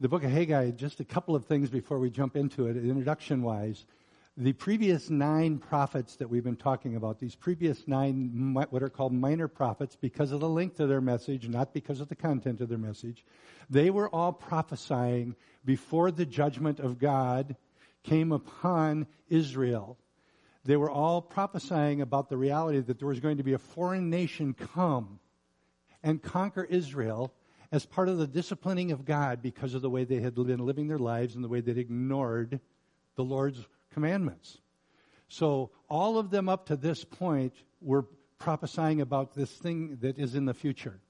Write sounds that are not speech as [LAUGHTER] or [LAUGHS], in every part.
the book of Haggai, just a couple of things before we jump into it, introduction wise. The previous nine prophets that we've been talking about, these previous nine, what are called minor prophets, because of the length of their message, not because of the content of their message, they were all prophesying before the judgment of God came upon Israel. They were all prophesying about the reality that there was going to be a foreign nation come and conquer Israel as part of the disciplining of God because of the way they had been living their lives and the way they'd ignored the Lord's commandments. So all of them up to this point were prophesying about this thing that is in the future.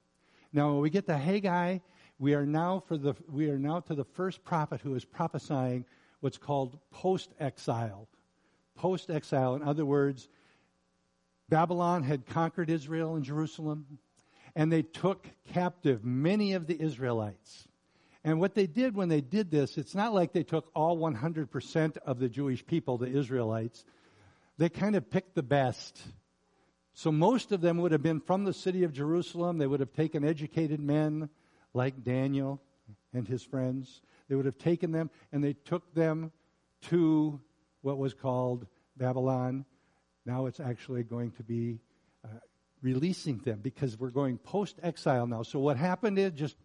Now when we get to Haggai, we are now for the we are now to the first prophet who is prophesying what's called post-exile. Post-exile, in other words, Babylon had conquered Israel and Jerusalem and they took captive many of the Israelites. And what they did when they did this, it's not like they took all 100% of the Jewish people, the Israelites. They kind of picked the best. So most of them would have been from the city of Jerusalem. They would have taken educated men like Daniel and his friends. They would have taken them and they took them to what was called Babylon. Now it's actually going to be uh, releasing them because we're going post exile now. So, what happened is just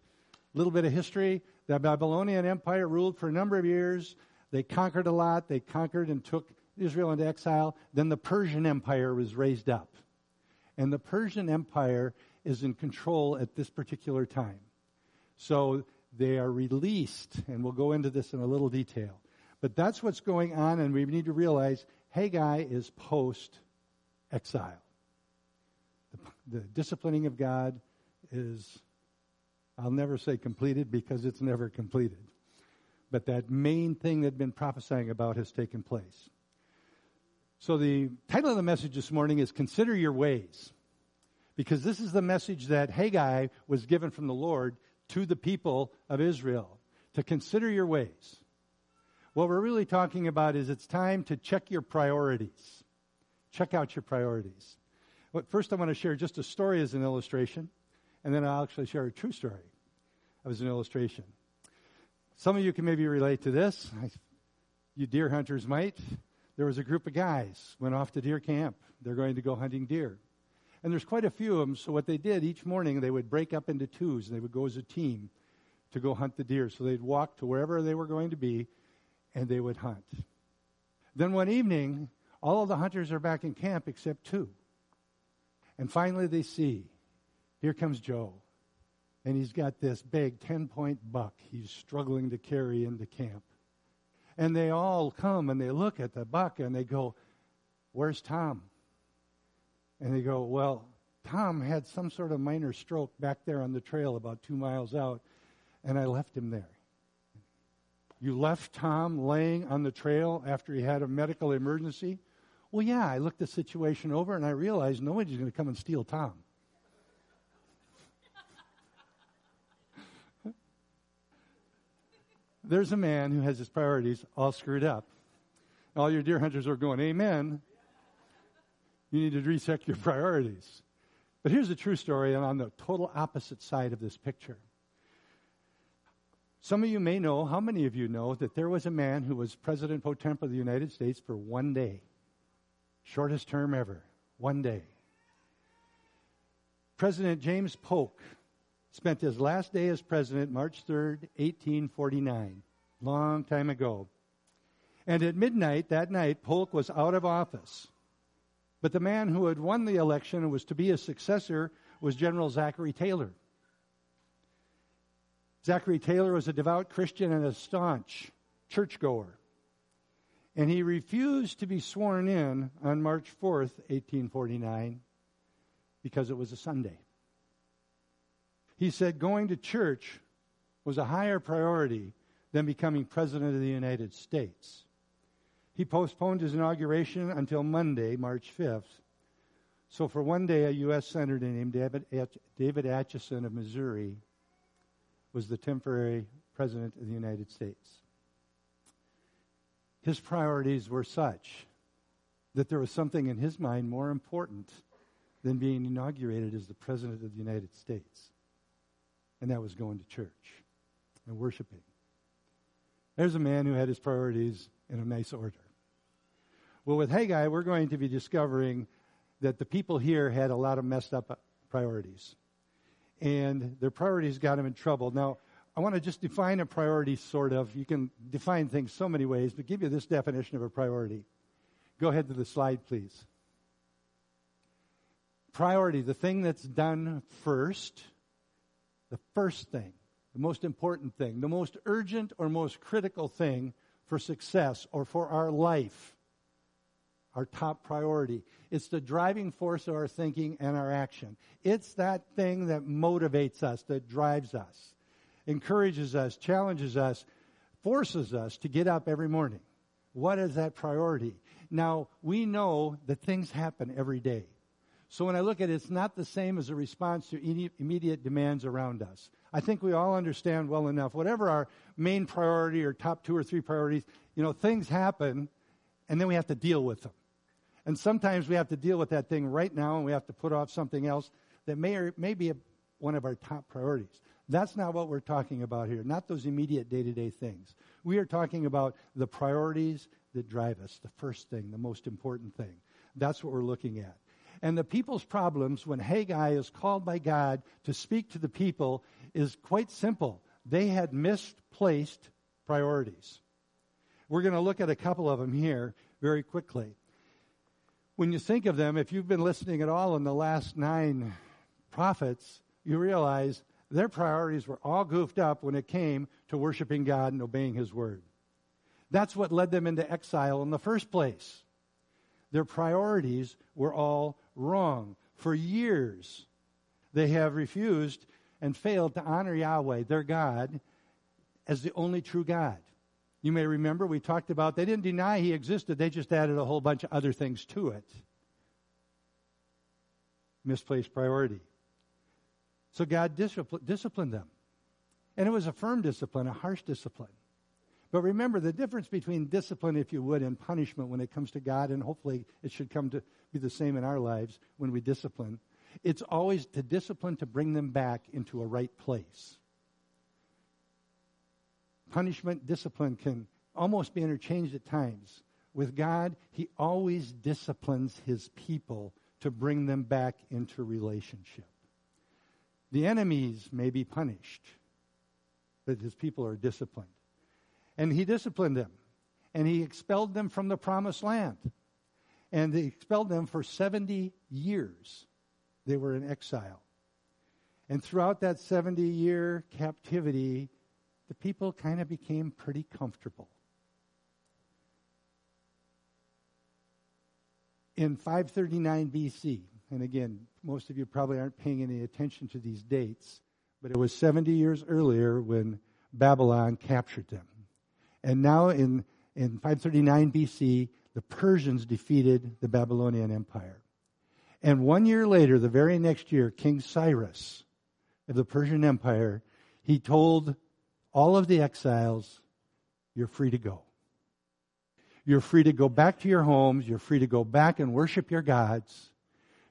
a little bit of history. The Babylonian Empire ruled for a number of years. They conquered a lot. They conquered and took Israel into exile. Then the Persian Empire was raised up. And the Persian Empire is in control at this particular time. So they are released, and we'll go into this in a little detail. But that's what's going on, and we need to realize Haggai is post exile the disciplining of God is, I'll never say completed because it's never completed. But that main thing that had been prophesying about has taken place. So the title of the message this morning is Consider Your Ways. Because this is the message that Haggai was given from the Lord to the people of Israel. To consider your ways. What we're really talking about is it's time to check your priorities. Check out your priorities. But first, I want to share just a story as an illustration, and then I'll actually share a true story as an illustration. Some of you can maybe relate to this. You deer hunters might. There was a group of guys went off to deer camp. They're going to go hunting deer. And there's quite a few of them, so what they did each morning, they would break up into twos, and they would go as a team to go hunt the deer. So they'd walk to wherever they were going to be, and they would hunt. Then one evening, all of the hunters are back in camp except two. And finally, they see here comes Joe. And he's got this big 10 point buck he's struggling to carry into camp. And they all come and they look at the buck and they go, Where's Tom? And they go, Well, Tom had some sort of minor stroke back there on the trail about two miles out, and I left him there. You left Tom laying on the trail after he had a medical emergency? Well, yeah, I looked the situation over and I realized nobody's going to come and steal Tom. There's a man who has his priorities all screwed up. All your deer hunters are going, Amen. You need to reset your priorities. But here's the true story, and on the total opposite side of this picture. Some of you may know, how many of you know, that there was a man who was President pro tempore of the United States for one day? Shortest term ever, one day. President James Polk spent his last day as president March 3rd, 1849, long time ago. And at midnight that night, Polk was out of office. But the man who had won the election and was to be his successor was General Zachary Taylor. Zachary Taylor was a devout Christian and a staunch churchgoer and he refused to be sworn in on March 4th, 1849, because it was a Sunday. He said going to church was a higher priority than becoming President of the United States. He postponed his inauguration until Monday, March 5th. So for one day, a U.S. Senator named David, David Atchison of Missouri was the temporary President of the United States his priorities were such that there was something in his mind more important than being inaugurated as the President of the United States. And that was going to church and worshiping There's a man who had his priorities in a nice order. Well, with Haggai, we're going to be discovering that the people here had a lot of messed up priorities. And their priorities got them in trouble. Now, I want to just define a priority, sort of. You can define things so many ways, but give you this definition of a priority. Go ahead to the slide, please. Priority, the thing that's done first, the first thing, the most important thing, the most urgent or most critical thing for success or for our life, our top priority. It's the driving force of our thinking and our action. It's that thing that motivates us, that drives us, encourages us, challenges us, forces us to get up every morning. What is that priority? Now, we know that things happen every day. So when I look at it, it's not the same as a response to immediate demands around us. I think we all understand well enough. Whatever our main priority or top two or three priorities, you know, things happen and then we have to deal with them. And sometimes we have to deal with that thing right now and we have to put off something else that may, or, may be a, one of our top priorities. That's not what we're talking about here, not those immediate day to day things. We are talking about the priorities that drive us, the first thing, the most important thing. That's what we're looking at. And the people's problems, when Haggai is called by God to speak to the people, is quite simple. They had misplaced priorities. We're going to look at a couple of them here very quickly. When you think of them, if you've been listening at all in the last nine prophets, you realize their priorities were all goofed up when it came to worshiping God and obeying His word. That's what led them into exile in the first place. Their priorities were all wrong. For years, they have refused and failed to honor Yahweh, their God, as the only true God. You may remember we talked about they didn't deny he existed, they just added a whole bunch of other things to it. Misplaced priority. So God disciplined them. And it was a firm discipline, a harsh discipline. But remember the difference between discipline, if you would, and punishment when it comes to God, and hopefully it should come to be the same in our lives when we discipline. It's always to discipline to bring them back into a right place. Punishment, discipline can almost be interchanged at times. With God, He always disciplines His people to bring them back into relationship. The enemies may be punished, but His people are disciplined. And he disciplined them. And he expelled them from the promised land. And he expelled them for 70 years. They were in exile. And throughout that 70 year captivity, the people kind of became pretty comfortable. In 539 BC, and again, most of you probably aren't paying any attention to these dates, but it was 70 years earlier when Babylon captured them. And now in, in 539 BC, the Persians defeated the Babylonian Empire. And one year later, the very next year, King Cyrus of the Persian Empire, he told all of the exiles, You're free to go. You're free to go back to your homes. You're free to go back and worship your gods.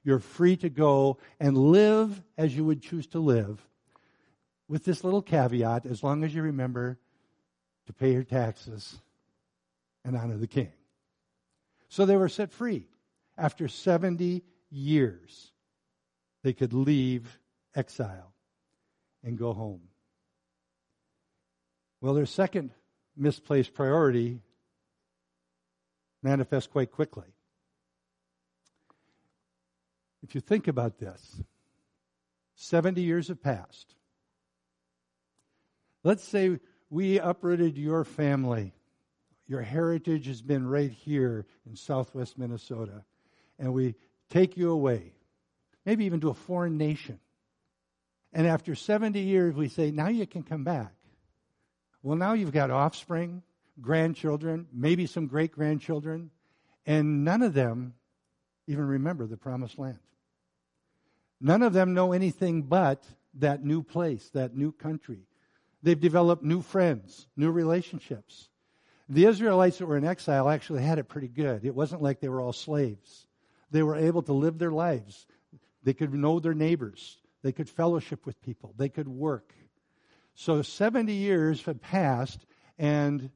You're free to go and live as you would choose to live. With this little caveat, as long as you remember to pay your taxes and honor the king. So they were set free. After 70 years, they could leave exile and go home. Well, their second misplaced priority manifests quite quickly. If you think about this, 70 years have passed. Let's say we uprooted your family. Your heritage has been right here in southwest Minnesota. And we take you away, maybe even to a foreign nation. And after 70 years, we say, now you can come back. Well, now you've got offspring, grandchildren, maybe some great grandchildren, and none of them even remember the promised land. None of them know anything but that new place, that new country. They've developed new friends, new relationships. The Israelites that were in exile actually had it pretty good. It wasn't like they were all slaves. They were able to live their lives. They could know their neighbors. They could fellowship with people. They could work. So 70 years had passed, And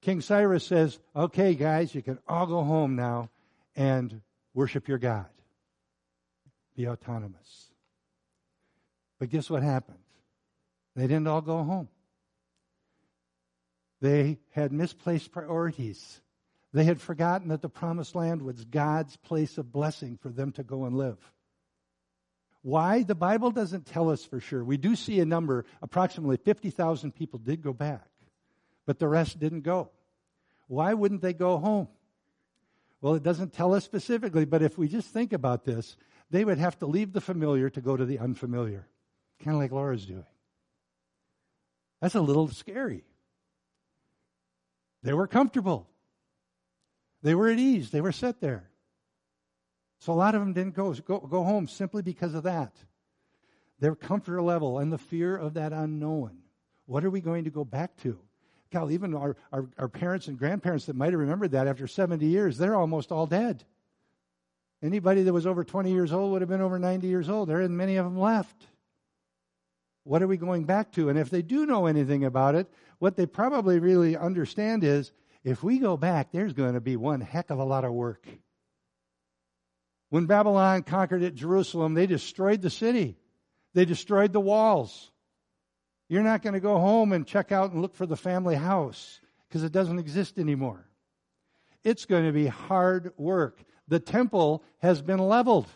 King Cyrus says, okay, guys, you can all go home now and worship your God. Be autonomous. But guess what happened? They didn't all go home. They had misplaced priorities. They had forgotten that the promised land was God's place of blessing for them to go and live. Why? The Bible doesn't tell us for sure. We do see a number, approximately 50,000 people did go back, but the rest didn't go. Why wouldn't they go home? Well, it doesn't tell us specifically, but if we just think about this, they would have to leave the familiar to go to the unfamiliar, kind of like Laura's doing. That's a little scary. They were comfortable. They were at ease. They were set there. So a lot of them didn't go, go, go home simply because of that. Their comfort level and the fear of that unknown. What are we going to go back to? God, even our, our, our parents and grandparents that might have remembered that after 70 years, they're almost all dead. Anybody that was over 20 years old would have been over 90 years old. There isn't many of them left. What are we going back to? And if they do know anything about it, what they probably really understand is if we go back, there's going to be one heck of a lot of work. When Babylon conquered at Jerusalem, they destroyed the city. They destroyed the walls. You're not going to go home and check out and look for the family house because it doesn't exist anymore. It's going to be hard work. The temple has been leveled.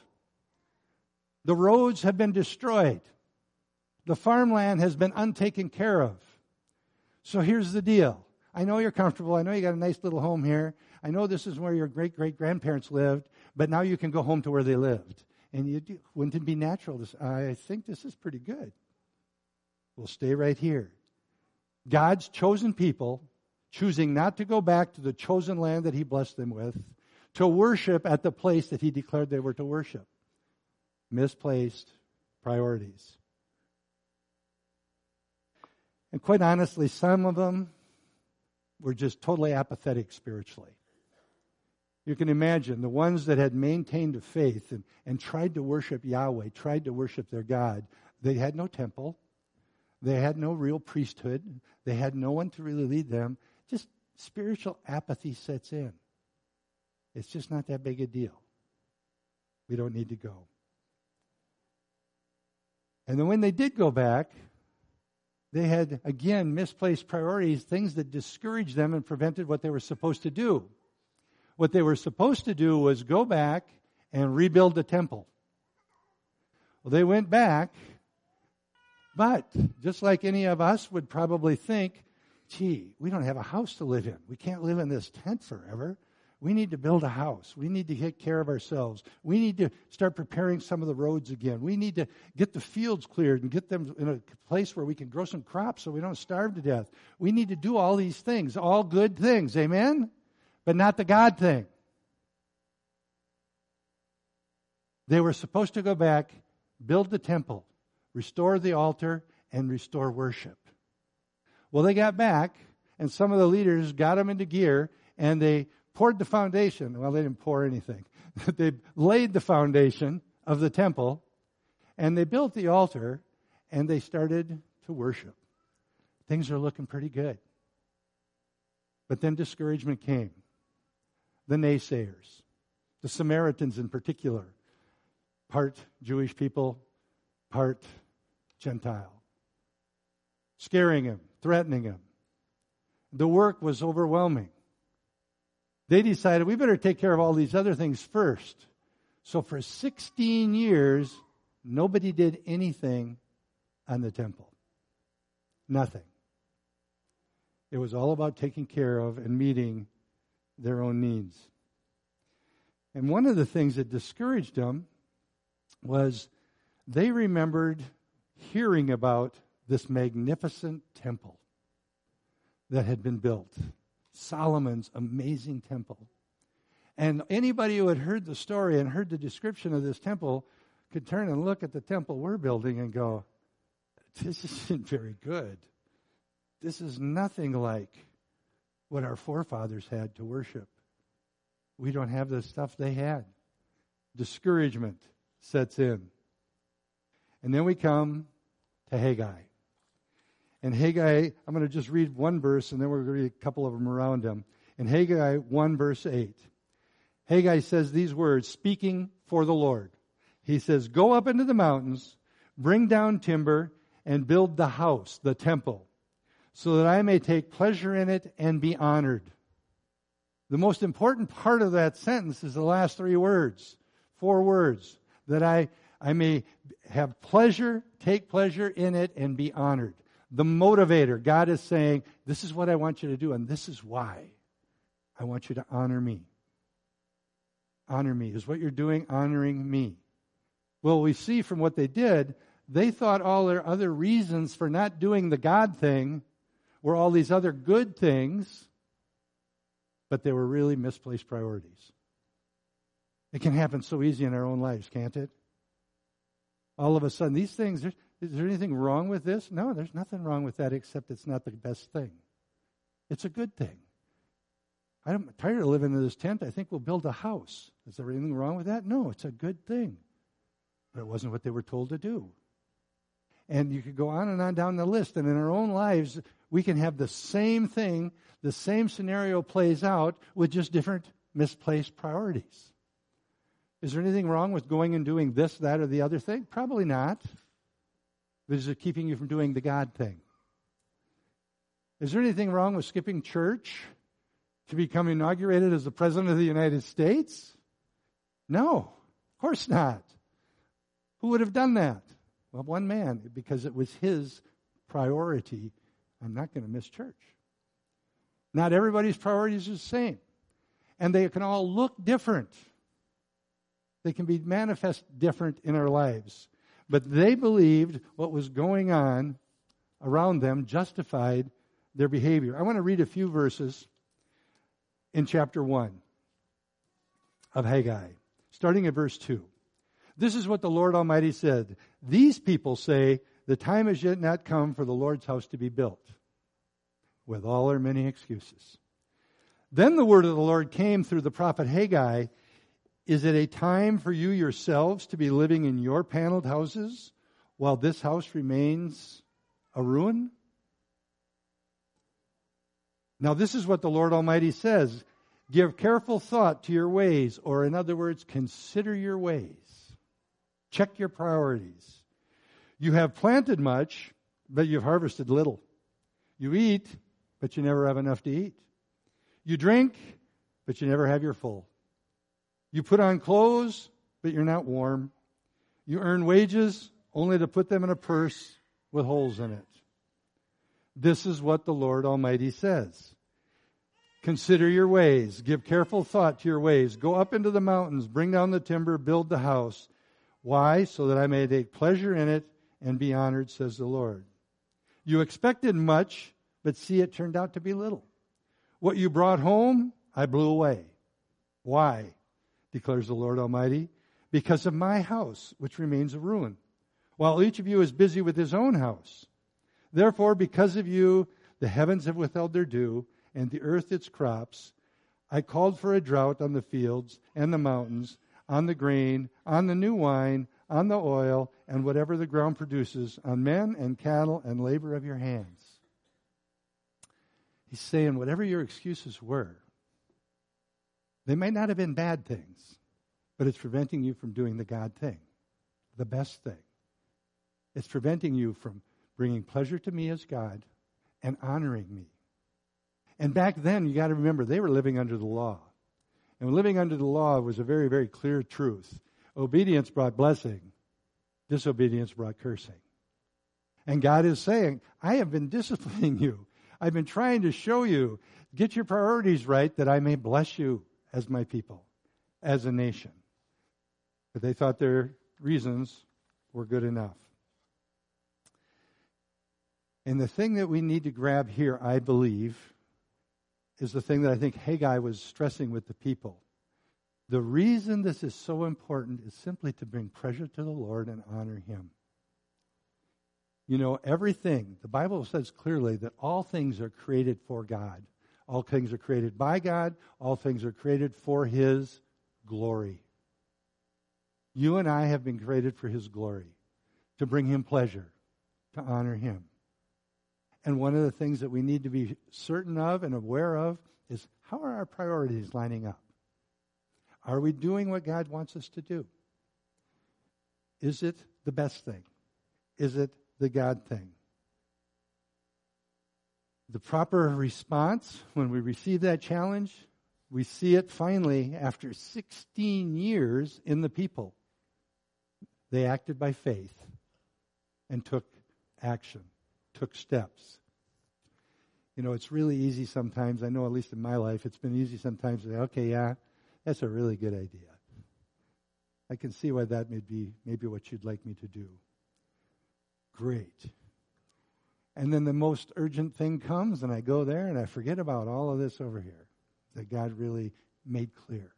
The roads have been destroyed. The farmland has been untaken care of. So here's the deal. I know you're comfortable. I know you got a nice little home here. I know this is where your great great grandparents lived, but now you can go home to where they lived. And you do, wouldn't it be natural? I think this is pretty good. We'll stay right here. God's chosen people choosing not to go back to the chosen land that He blessed them with, to worship at the place that He declared they were to worship. Misplaced priorities. And quite honestly, some of them were just totally apathetic spiritually. You can imagine the ones that had maintained a faith and, and tried to worship Yahweh, tried to worship their God, they had no temple. They had no real priesthood. They had no one to really lead them. Just spiritual apathy sets in. It's just not that big a deal. We don't need to go. And then when they did go back, they had, again, misplaced priorities, things that discouraged them and prevented what they were supposed to do. What they were supposed to do was go back and rebuild the temple. Well, they went back, but just like any of us would probably think, gee, we don't have a house to live in. We can't live in this tent forever. We need to build a house. We need to take care of ourselves. We need to start preparing some of the roads again. We need to get the fields cleared and get them in a place where we can grow some crops so we don't starve to death. We need to do all these things, all good things. Amen? But not the God thing. They were supposed to go back, build the temple, restore the altar, and restore worship. Well, they got back, and some of the leaders got them into gear, and they poured the foundation. Well, they didn't pour anything. [LAUGHS] they laid the foundation of the temple and they built the altar and they started to worship. Things are looking pretty good. But then discouragement came. The naysayers, the Samaritans in particular, part Jewish people, part Gentile, scaring him, threatening him. The work was overwhelming. They decided we better take care of all these other things first. So for 16 years, nobody did anything on the temple. Nothing. It was all about taking care of and meeting their own needs. And one of the things that discouraged them was they remembered hearing about this magnificent temple that had been built. Solomon's amazing temple. And anybody who had heard the story and heard the description of this temple could turn and look at the temple we're building and go, This [LAUGHS] isn't very good. This is nothing like what our forefathers had to worship. We don't have the stuff they had. Discouragement sets in. And then we come to Haggai. And Haggai, I'm going to just read one verse and then we're going to read a couple of them around him. In Haggai 1, verse 8, Haggai says these words, speaking for the Lord. He says, Go up into the mountains, bring down timber, and build the house, the temple, so that I may take pleasure in it and be honored. The most important part of that sentence is the last three words, four words, that I, I may have pleasure, take pleasure in it, and be honored. The motivator, God is saying, This is what I want you to do, and this is why I want you to honor me. Honor me. Is what you're doing honoring me? Well, we see from what they did, they thought all their other reasons for not doing the God thing were all these other good things, but they were really misplaced priorities. It can happen so easy in our own lives, can't it? All of a sudden, these things, is there anything wrong with this? No, there's nothing wrong with that except it's not the best thing. It's a good thing. I'm tired of living in this tent. I think we'll build a house. Is there anything wrong with that? No, it's a good thing. But it wasn't what they were told to do. And you could go on and on down the list. And in our own lives, we can have the same thing, the same scenario plays out with just different misplaced priorities. Is there anything wrong with going and doing this, that, or the other thing? Probably not. But is it keeping you from doing the God thing? Is there anything wrong with skipping church to become inaugurated as the President of the United States? No, of course not. Who would have done that? Well, one man, because it was his priority. I'm not going to miss church. Not everybody's priorities are the same. And they can all look different. They can be manifest different in our lives. But they believed what was going on around them justified their behavior. I want to read a few verses in chapter 1 of Haggai, starting at verse 2. This is what the Lord Almighty said. These people say, The time has yet not come for the Lord's house to be built, with all their many excuses. Then the word of the Lord came through the prophet Haggai Is it a time for you yourselves to be living in your paneled houses while this house remains a ruin? Now, this is what the Lord Almighty says Give careful thought to your ways, or in other words, consider your ways. Check your priorities. You have planted much, but you've harvested little. You eat, but you never have enough to eat. You drink, but you never have your full. You put on clothes, but you're not warm. You earn wages only to put them in a purse with holes in it. This is what the Lord Almighty says. Consider your ways. Give careful thought to your ways. Go up into the mountains, bring down the timber, build the house. Why? So that I may take pleasure in it and be honored, says the Lord. You expected much, but see, it turned out to be little. What you brought home, I blew away. Why? Declares the Lord Almighty. Because of my house, which remains a ruin, while each of you is busy with his own house. Therefore, because of you, the heavens have withheld their dew, and the earth its crops. I called for a drought on the fields and the mountains, on the grain, on the new wine, on the oil, and whatever the ground produces, on men and cattle and labor of your hands. He's saying, whatever your excuses were, they may not have been bad things, but it's preventing you from doing the God thing, the best thing. It's preventing you from bringing pleasure to me as God and honoring me. And back then, you got to remember, they were living under the law. And living under the law was a very, very clear truth. Obedience brought blessing, disobedience brought cursing. And God is saying, I have been disciplining you. I've been trying to show you, get your priorities right that I may bless you as my people, as a nation. But they thought their reasons were good enough. And the thing that we need to grab here, I believe, is the thing that I think Haggai was stressing with the people. The reason this is so important is simply to bring pleasure to the Lord and honor Him. You know, everything, the Bible says clearly that all things are created for God. All things are created by God. All things are created for His glory. You and I have been created for His glory, to bring Him pleasure, to honor Him. And one of the things that we need to be certain of and aware of is how are our priorities lining up? Are we doing what God wants us to do? Is it the best thing? Is it the God thing? The proper response when we receive that challenge, we see it finally after 16 years in the people. They acted by faith and took action, took steps. You know, it's really easy sometimes. I know, at least in my life, it's been easy sometimes to say, okay, yeah, that's a really good idea. I can see why that may be maybe what you'd like me to do. Great. And then the most urgent thing comes, and I go there and I forget about all of this over here that God really made clear.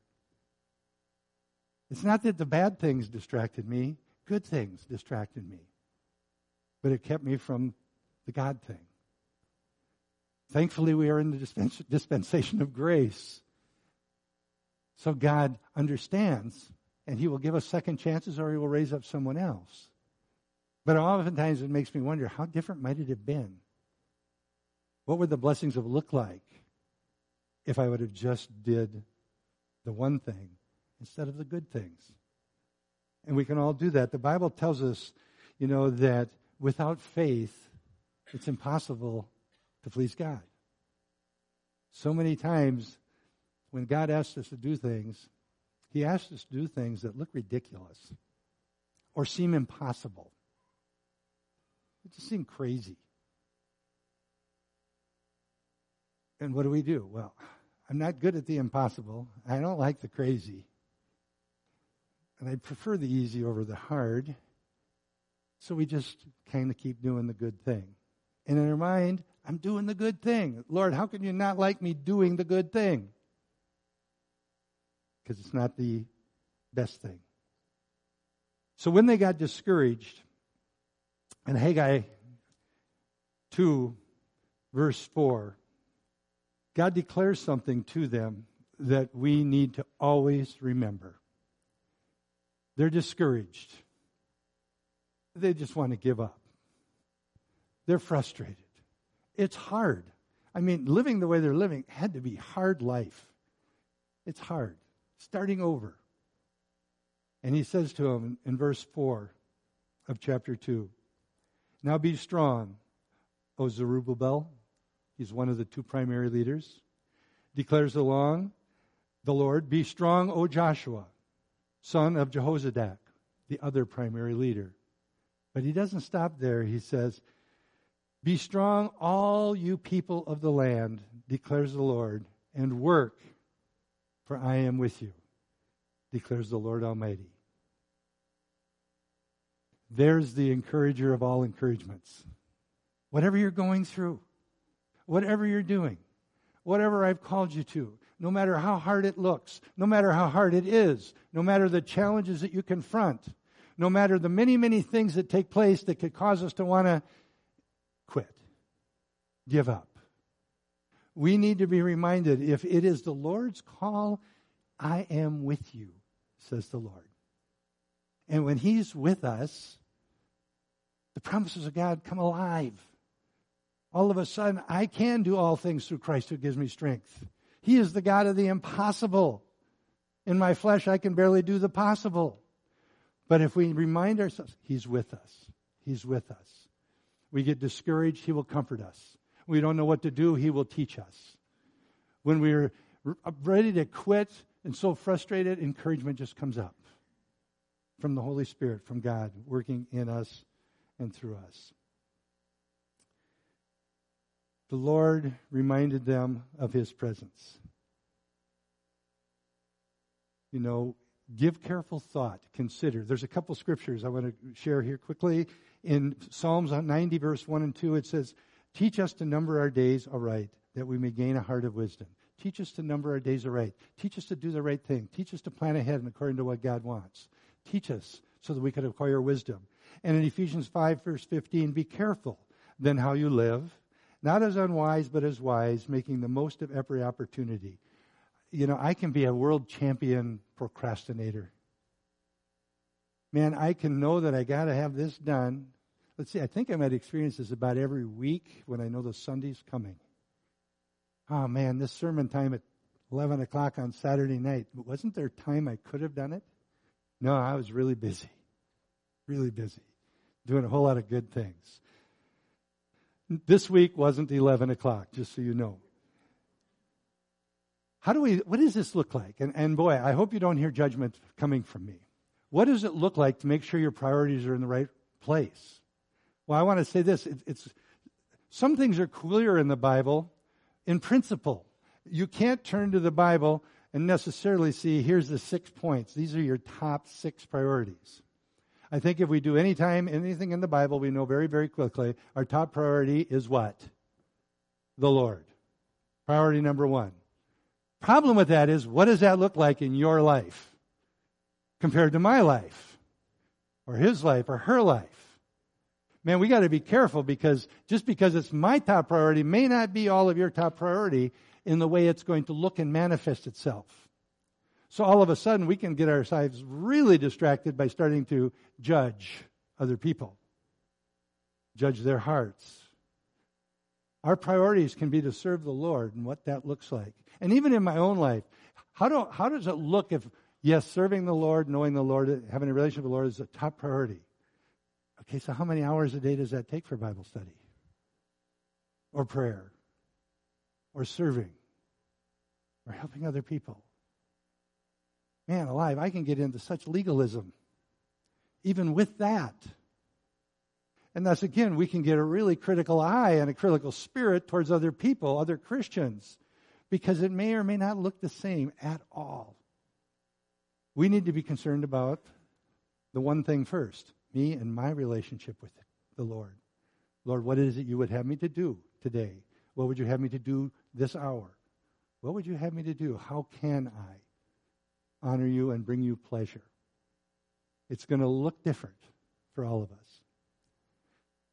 It's not that the bad things distracted me, good things distracted me. But it kept me from the God thing. Thankfully, we are in the dispensation of grace. So God understands, and He will give us second chances or He will raise up someone else. But oftentimes it makes me wonder how different might it have been? What would the blessings have looked like if I would have just did the one thing instead of the good things? And we can all do that. The Bible tells us, you know, that without faith, it's impossible to please God. So many times when God asks us to do things, He asks us to do things that look ridiculous or seem impossible. It just seemed crazy. And what do we do? Well, I'm not good at the impossible. I don't like the crazy. And I prefer the easy over the hard. So we just kind of keep doing the good thing. And in our mind, I'm doing the good thing. Lord, how can you not like me doing the good thing? Because it's not the best thing. So when they got discouraged, and Haggai 2, verse 4, God declares something to them that we need to always remember. They're discouraged. They just want to give up. They're frustrated. It's hard. I mean, living the way they're living had to be hard life. It's hard. Starting over. And he says to them in verse 4 of chapter 2 now be strong, O Zerubbabel. He's one of the two primary leaders. Declares along the Lord, Be strong, O Joshua, son of Jehozadak, the other primary leader. But he doesn't stop there. He says, Be strong, all you people of the land, declares the Lord, and work, for I am with you, declares the Lord Almighty. There's the encourager of all encouragements. Whatever you're going through, whatever you're doing, whatever I've called you to, no matter how hard it looks, no matter how hard it is, no matter the challenges that you confront, no matter the many, many things that take place that could cause us to want to quit, give up. We need to be reminded if it is the Lord's call, I am with you, says the Lord. And when He's with us, the promises of God come alive. All of a sudden, I can do all things through Christ who gives me strength. He is the God of the impossible. In my flesh, I can barely do the possible. But if we remind ourselves, He's with us. He's with us. We get discouraged, He will comfort us. We don't know what to do, He will teach us. When we're ready to quit and so frustrated, encouragement just comes up from the Holy Spirit, from God, working in us and through us. The Lord reminded them of his presence. You know, give careful thought, consider. There's a couple scriptures I want to share here quickly. In Psalms 90, verse 1 and 2, it says, Teach us to number our days aright, that we may gain a heart of wisdom. Teach us to number our days aright. Teach us to do the right thing. Teach us to plan ahead and according to what God wants. Teach us so that we could acquire wisdom. And in Ephesians 5, verse 15, be careful then how you live, not as unwise, but as wise, making the most of every opportunity. You know, I can be a world champion procrastinator. Man, I can know that I got to have this done. let's see, I think I might experience this about every week when I know the Sunday's coming. Oh man, this sermon time at 11 o'clock on Saturday night, wasn't there time I could have done it? No, I was really busy. Really busy. Doing a whole lot of good things. This week wasn't 11 o'clock, just so you know. How do we, what does this look like? And, and boy, I hope you don't hear judgment coming from me. What does it look like to make sure your priorities are in the right place? Well, I want to say this. It, it's, some things are clear in the Bible in principle. You can't turn to the Bible and necessarily see, here's the six points. These are your top six priorities. I think if we do any time anything in the Bible, we know very, very quickly our top priority is what? The Lord. Priority number one. Problem with that is, what does that look like in your life compared to my life or his life or her life? Man, we got to be careful because just because it's my top priority may not be all of your top priority in the way it's going to look and manifest itself. So all of a sudden we can get ourselves really distracted by starting to judge other people, judge their hearts. Our priorities can be to serve the Lord and what that looks like. And even in my own life, how, do, how does it look if, yes, serving the Lord, knowing the Lord, having a relationship with the Lord is a top priority? Okay, so how many hours a day does that take for Bible study? Or prayer? Or serving? Or helping other people? Man alive, I can get into such legalism, even with that. And thus, again, we can get a really critical eye and a critical spirit towards other people, other Christians, because it may or may not look the same at all. We need to be concerned about the one thing first me and my relationship with the Lord. Lord, what is it you would have me to do today? What would you have me to do this hour? What would you have me to do? How can I honor you and bring you pleasure? It's going to look different for all of us.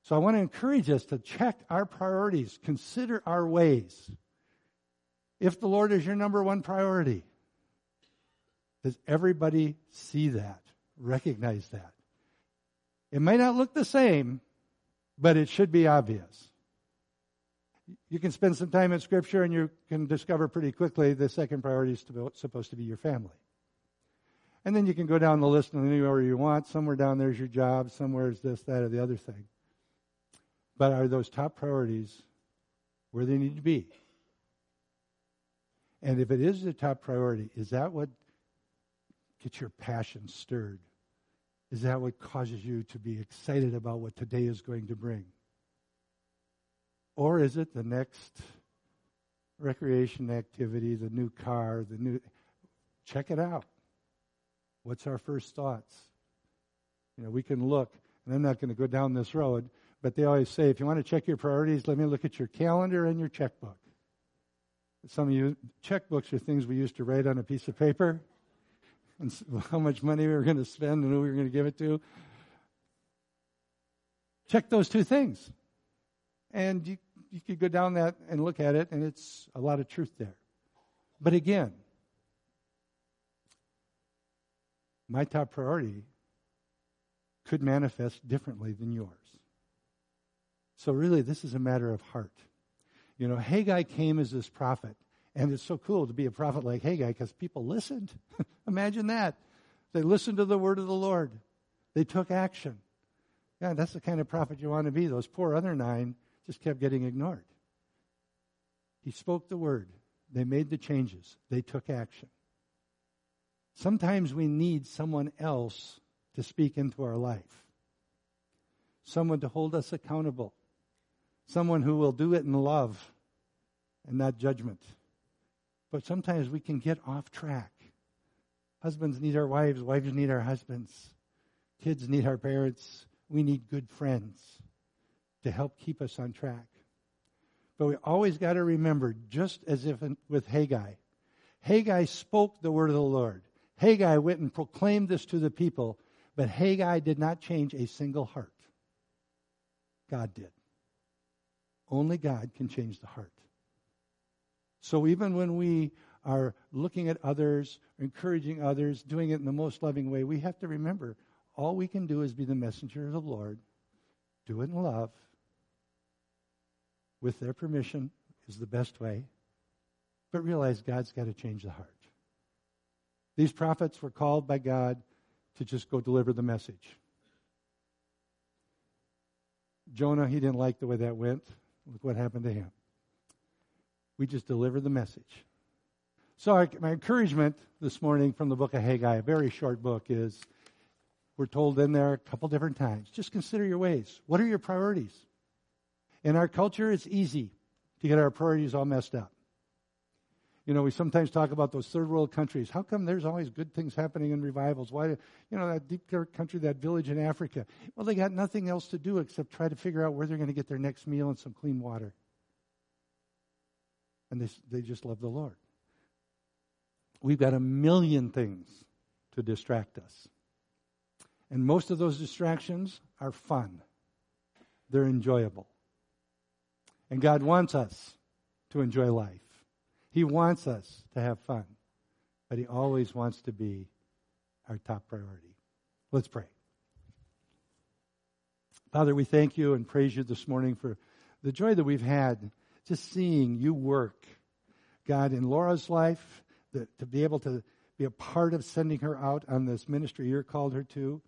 So I want to encourage us to check our priorities, consider our ways. If the Lord is your number one priority, does everybody see that, recognize that? It may not look the same, but it should be obvious. You can spend some time in Scripture and you can discover pretty quickly the second priority is supposed to be your family. And then you can go down the list and anywhere you want. Somewhere down there's your job, somewhere is this, that, or the other thing. But are those top priorities where they need to be? And if it is the top priority, is that what gets your passion stirred? Is that what causes you to be excited about what today is going to bring? Or is it the next recreation activity, the new car, the new. Check it out. What's our first thoughts? You know, we can look, and I'm not going to go down this road, but they always say if you want to check your priorities, let me look at your calendar and your checkbook. Some of you, checkbooks are things we used to write on a piece of paper [LAUGHS] and [LAUGHS] how much money we were going to spend and who we were going to give it to. Check those two things. And you, you could go down that and look at it, and it's a lot of truth there. But again, my top priority could manifest differently than yours. So, really, this is a matter of heart. You know, Haggai came as this prophet, and it's so cool to be a prophet like Haggai because people listened. [LAUGHS] Imagine that. They listened to the word of the Lord, they took action. Yeah, that's the kind of prophet you want to be. Those poor other nine just kept getting ignored. He spoke the word, they made the changes, they took action. Sometimes we need someone else to speak into our life, someone to hold us accountable, someone who will do it in love and not judgment. But sometimes we can get off track. Husbands need our wives, wives need our husbands, kids need our parents. We need good friends to help keep us on track. But we always got to remember, just as if in, with Haggai, Haggai spoke the word of the Lord. Haggai went and proclaimed this to the people, but Haggai did not change a single heart. God did. Only God can change the heart. So even when we are looking at others, encouraging others, doing it in the most loving way, we have to remember all we can do is be the messenger of the Lord Do it in love. With their permission is the best way. But realize God's got to change the heart. These prophets were called by God to just go deliver the message. Jonah, he didn't like the way that went. Look what happened to him. We just deliver the message. So, my encouragement this morning from the book of Haggai, a very short book, is we're told in there a couple different times just consider your ways. What are your priorities? In our culture, it's easy to get our priorities all messed up. You know, we sometimes talk about those third world countries. How come there's always good things happening in revivals? Why, you know, that deep country, that village in Africa? Well, they got nothing else to do except try to figure out where they're going to get their next meal and some clean water. And they, they just love the Lord. We've got a million things to distract us. And most of those distractions are fun, they're enjoyable. And God wants us to enjoy life. He wants us to have fun, but He always wants to be our top priority. Let's pray. Father, we thank you and praise you this morning for the joy that we've had just seeing you work. God, in Laura's life, to be able to be a part of sending her out on this ministry you're called her to.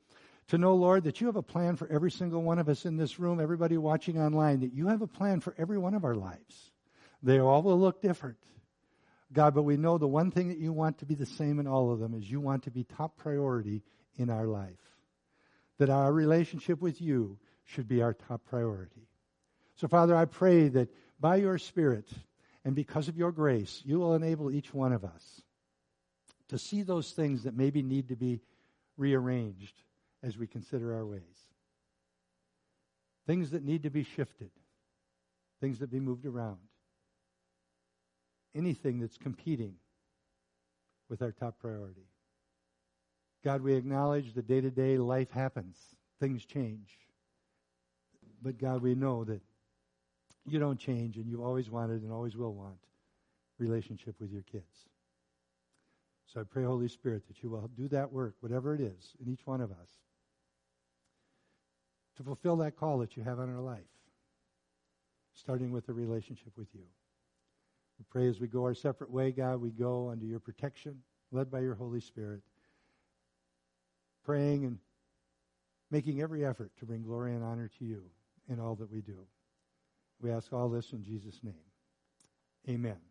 To know, Lord, that you have a plan for every single one of us in this room, everybody watching online, that you have a plan for every one of our lives. They all will look different. God, but we know the one thing that you want to be the same in all of them is you want to be top priority in our life. That our relationship with you should be our top priority. So, Father, I pray that by your Spirit and because of your grace, you will enable each one of us to see those things that maybe need to be rearranged as we consider our ways. Things that need to be shifted, things that be moved around anything that's competing with our top priority. God, we acknowledge the day to day life happens, things change. But God, we know that you don't change and you've always wanted and always will want relationship with your kids. So I pray, Holy Spirit, that you will do that work, whatever it is, in each one of us, to fulfill that call that you have on our life, starting with a relationship with you. We pray as we go our separate way, God, we go under your protection, led by your Holy Spirit, praying and making every effort to bring glory and honor to you in all that we do. We ask all this in Jesus' name. Amen.